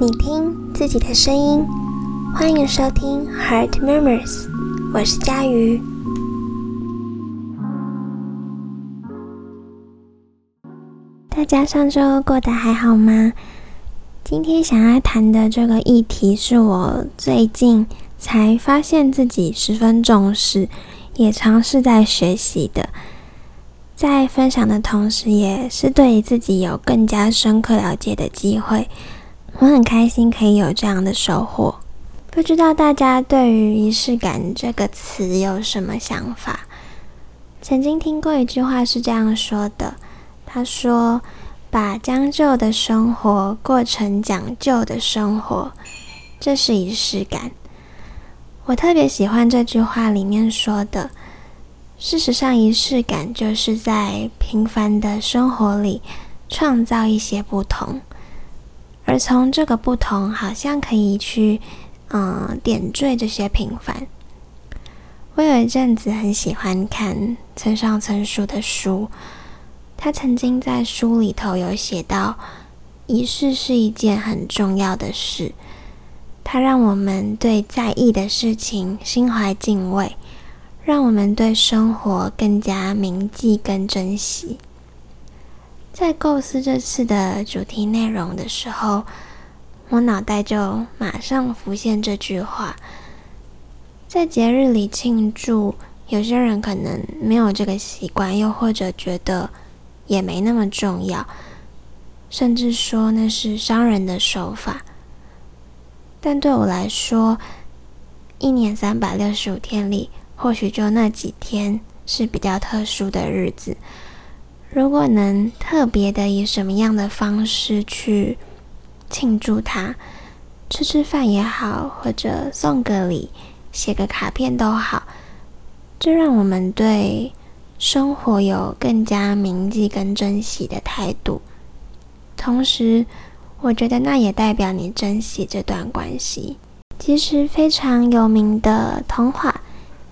你听自己的声音，欢迎收听 Heart Murmurs，我是佳瑜。大家上周过得还好吗？今天想要谈的这个议题，是我最近才发现自己十分重视，也尝试在学习的。在分享的同时，也是对自己有更加深刻了解的机会。我很开心可以有这样的收获。不知道大家对于仪式感这个词有什么想法？曾经听过一句话是这样说的：“他说，把将就的生活过成讲究的生活，这是仪式感。”我特别喜欢这句话里面说的。事实上，仪式感就是在平凡的生活里创造一些不同，而从这个不同，好像可以去嗯点缀这些平凡。我有一阵子很喜欢看村上春树的书，他曾经在书里头有写到，仪式是一件很重要的事，它让我们对在意的事情心怀敬畏。让我们对生活更加铭记跟珍惜。在构思这次的主题内容的时候，我脑袋就马上浮现这句话：在节日里庆祝，有些人可能没有这个习惯，又或者觉得也没那么重要，甚至说那是商人的手法。但对我来说，一年三百六十五天里，或许就那几天是比较特殊的日子，如果能特别的以什么样的方式去庆祝它，吃吃饭也好，或者送个礼、写个卡片都好，这让我们对生活有更加铭记跟珍惜的态度。同时，我觉得那也代表你珍惜这段关系。其实非常有名的童话。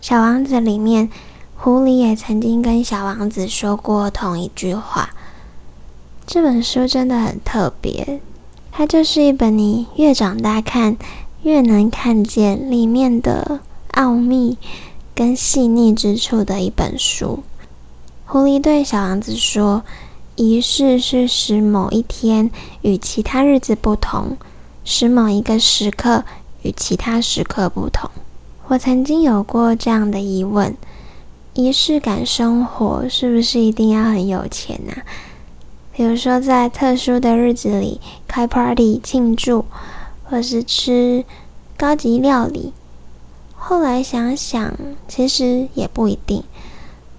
小王子里面，狐狸也曾经跟小王子说过同一句话。这本书真的很特别，它就是一本你越长大看，越能看见里面的奥秘跟细腻之处的一本书。狐狸对小王子说：“仪式是使某一天与其他日子不同，使某一个时刻与其他时刻不同。”我曾经有过这样的疑问：仪式感生活是不是一定要很有钱呢？比如说，在特殊的日子里开 party 庆祝，或是吃高级料理。后来想想，其实也不一定。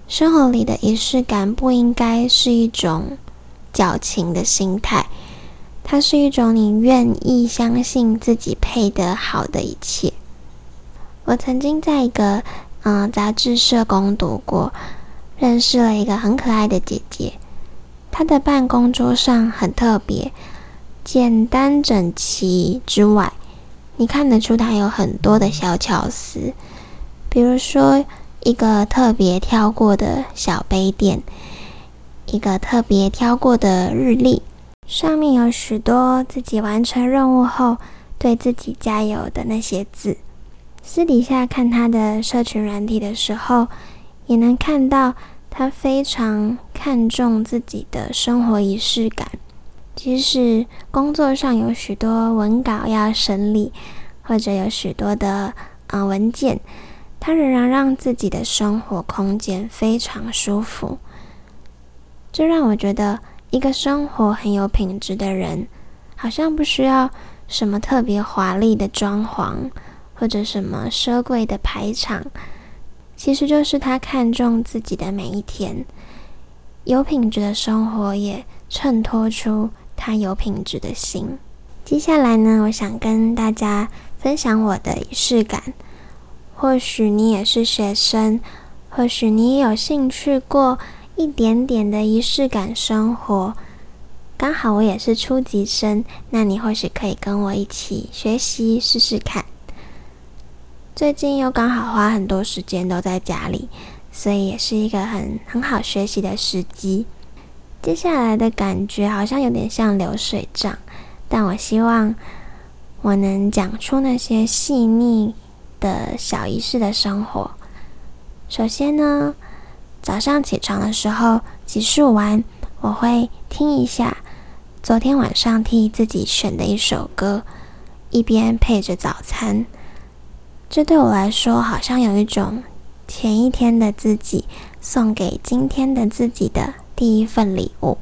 生活里的仪式感不应该是一种矫情的心态，它是一种你愿意相信自己配得好的一切。我曾经在一个嗯杂志社工读过，认识了一个很可爱的姐姐。她的办公桌上很特别，简单整齐之外，你看得出她有很多的小巧思。比如说，一个特别挑过的小杯垫，一个特别挑过的日历，上面有许多自己完成任务后对自己加油的那些字。私底下看他的社群软体的时候，也能看到他非常看重自己的生活仪式感。即使工作上有许多文稿要审理，或者有许多的啊文件，他仍然让自己的生活空间非常舒服。这让我觉得，一个生活很有品质的人，好像不需要什么特别华丽的装潢。或者什么奢贵的排场，其实就是他看重自己的每一天，有品质的生活也衬托出他有品质的心。接下来呢，我想跟大家分享我的仪式感。或许你也是学生，或许你也有兴趣过一点点的仪式感生活。刚好我也是初级生，那你或许可以跟我一起学习试试看。最近又刚好花很多时间都在家里，所以也是一个很很好学习的时机。接下来的感觉好像有点像流水账，但我希望，我能讲出那些细腻的小仪式的生活。首先呢，早上起床的时候洗漱完，我会听一下昨天晚上替自己选的一首歌，一边配着早餐。这对我来说，好像有一种前一天的自己送给今天的自己的第一份礼物。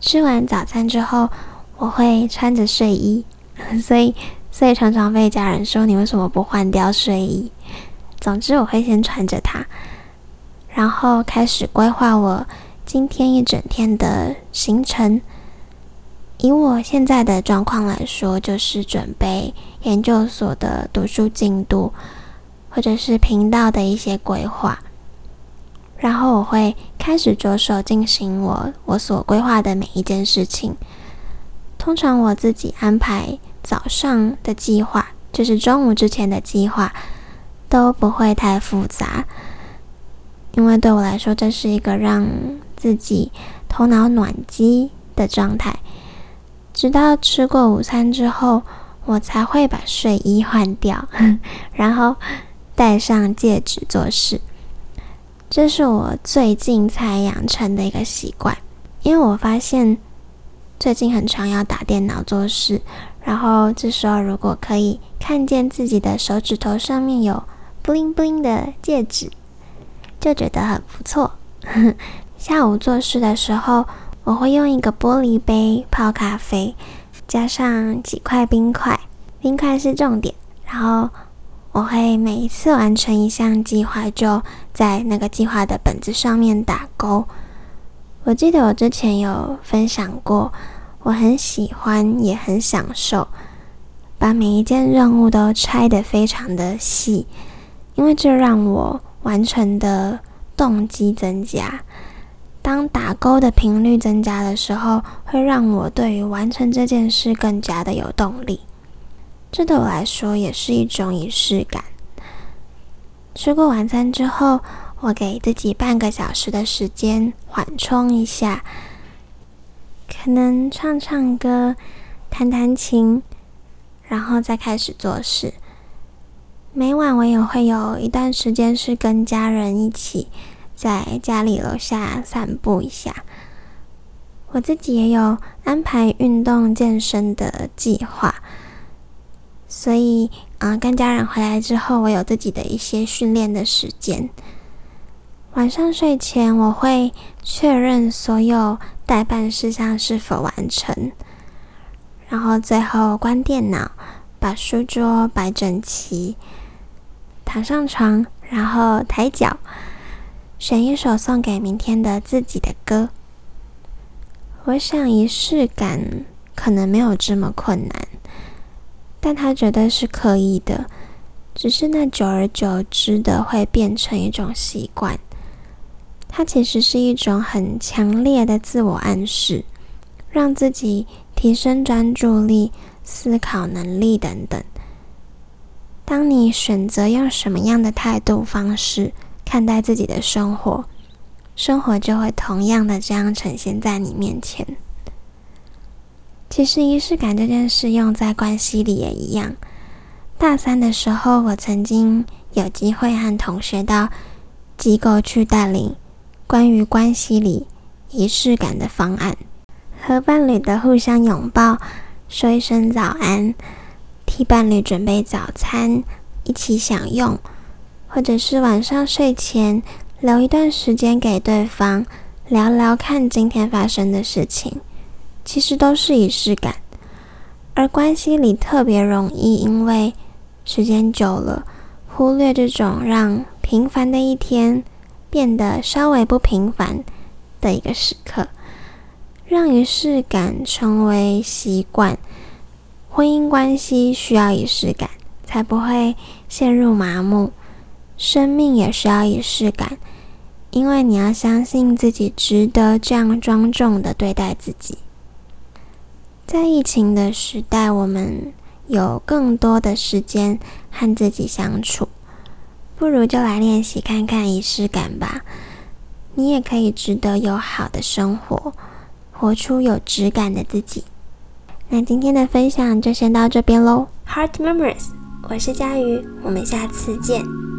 吃完早餐之后，我会穿着睡衣，所以所以常常被家人说你为什么不换掉睡衣？总之，我会先穿着它，然后开始规划我今天一整天的行程。以我现在的状况来说，就是准备研究所的读书进度，或者是频道的一些规划。然后我会开始着手进行我我所规划的每一件事情。通常我自己安排早上的计划，就是中午之前的计划。都不会太复杂，因为对我来说，这是一个让自己头脑暖机的状态。直到吃过午餐之后，我才会把睡衣换掉，然后戴上戒指做事。这是我最近才养成的一个习惯，因为我发现最近很常要打电脑做事，然后这时候如果可以看见自己的手指头上面有。布灵布灵的戒指，就觉得很不错。下午做事的时候，我会用一个玻璃杯泡咖啡，加上几块冰块，冰块是重点。然后我会每一次完成一项计划，就在那个计划的本子上面打勾。我记得我之前有分享过，我很喜欢，也很享受，把每一件任务都拆得非常的细。因为这让我完成的动机增加，当打勾的频率增加的时候，会让我对于完成这件事更加的有动力。这对我来说也是一种仪式感。吃过晚餐之后，我给自己半个小时的时间缓冲一下，可能唱唱歌、弹弹琴，然后再开始做事。每晚我也会有一段时间是跟家人一起在家里楼下散步一下。我自己也有安排运动健身的计划，所以啊，跟家人回来之后，我有自己的一些训练的时间。晚上睡前我会确认所有代办事项是否完成，然后最后关电脑，把书桌摆整齐。躺上床，然后抬脚，选一首送给明天的自己的歌。我想仪式感可能没有这么困难，但它绝对是可以的。只是那久而久之的会变成一种习惯。它其实是一种很强烈的自我暗示，让自己提升专注力、思考能力等等。当你选择用什么样的态度方式看待自己的生活，生活就会同样的这样呈现在你面前。其实仪式感这件事用在关系里也一样。大三的时候，我曾经有机会和同学到机构去带领关于关系里仪式感的方案，和伴侣的互相拥抱，说一声早安。替伴侣准备早餐，一起享用，或者是晚上睡前留一段时间给对方聊聊看今天发生的事情，其实都是仪式感。而关系里特别容易因为时间久了，忽略这种让平凡的一天变得稍微不平凡的一个时刻，让仪式感成为习惯。婚姻关系需要仪式感，才不会陷入麻木。生命也需要仪式感，因为你要相信自己值得这样庄重的对待自己。在疫情的时代，我们有更多的时间和自己相处，不如就来练习看看仪式感吧。你也可以值得有好的生活，活出有质感的自己。那今天的分享就先到这边喽。Heart Memories，我是佳瑜，我们下次见。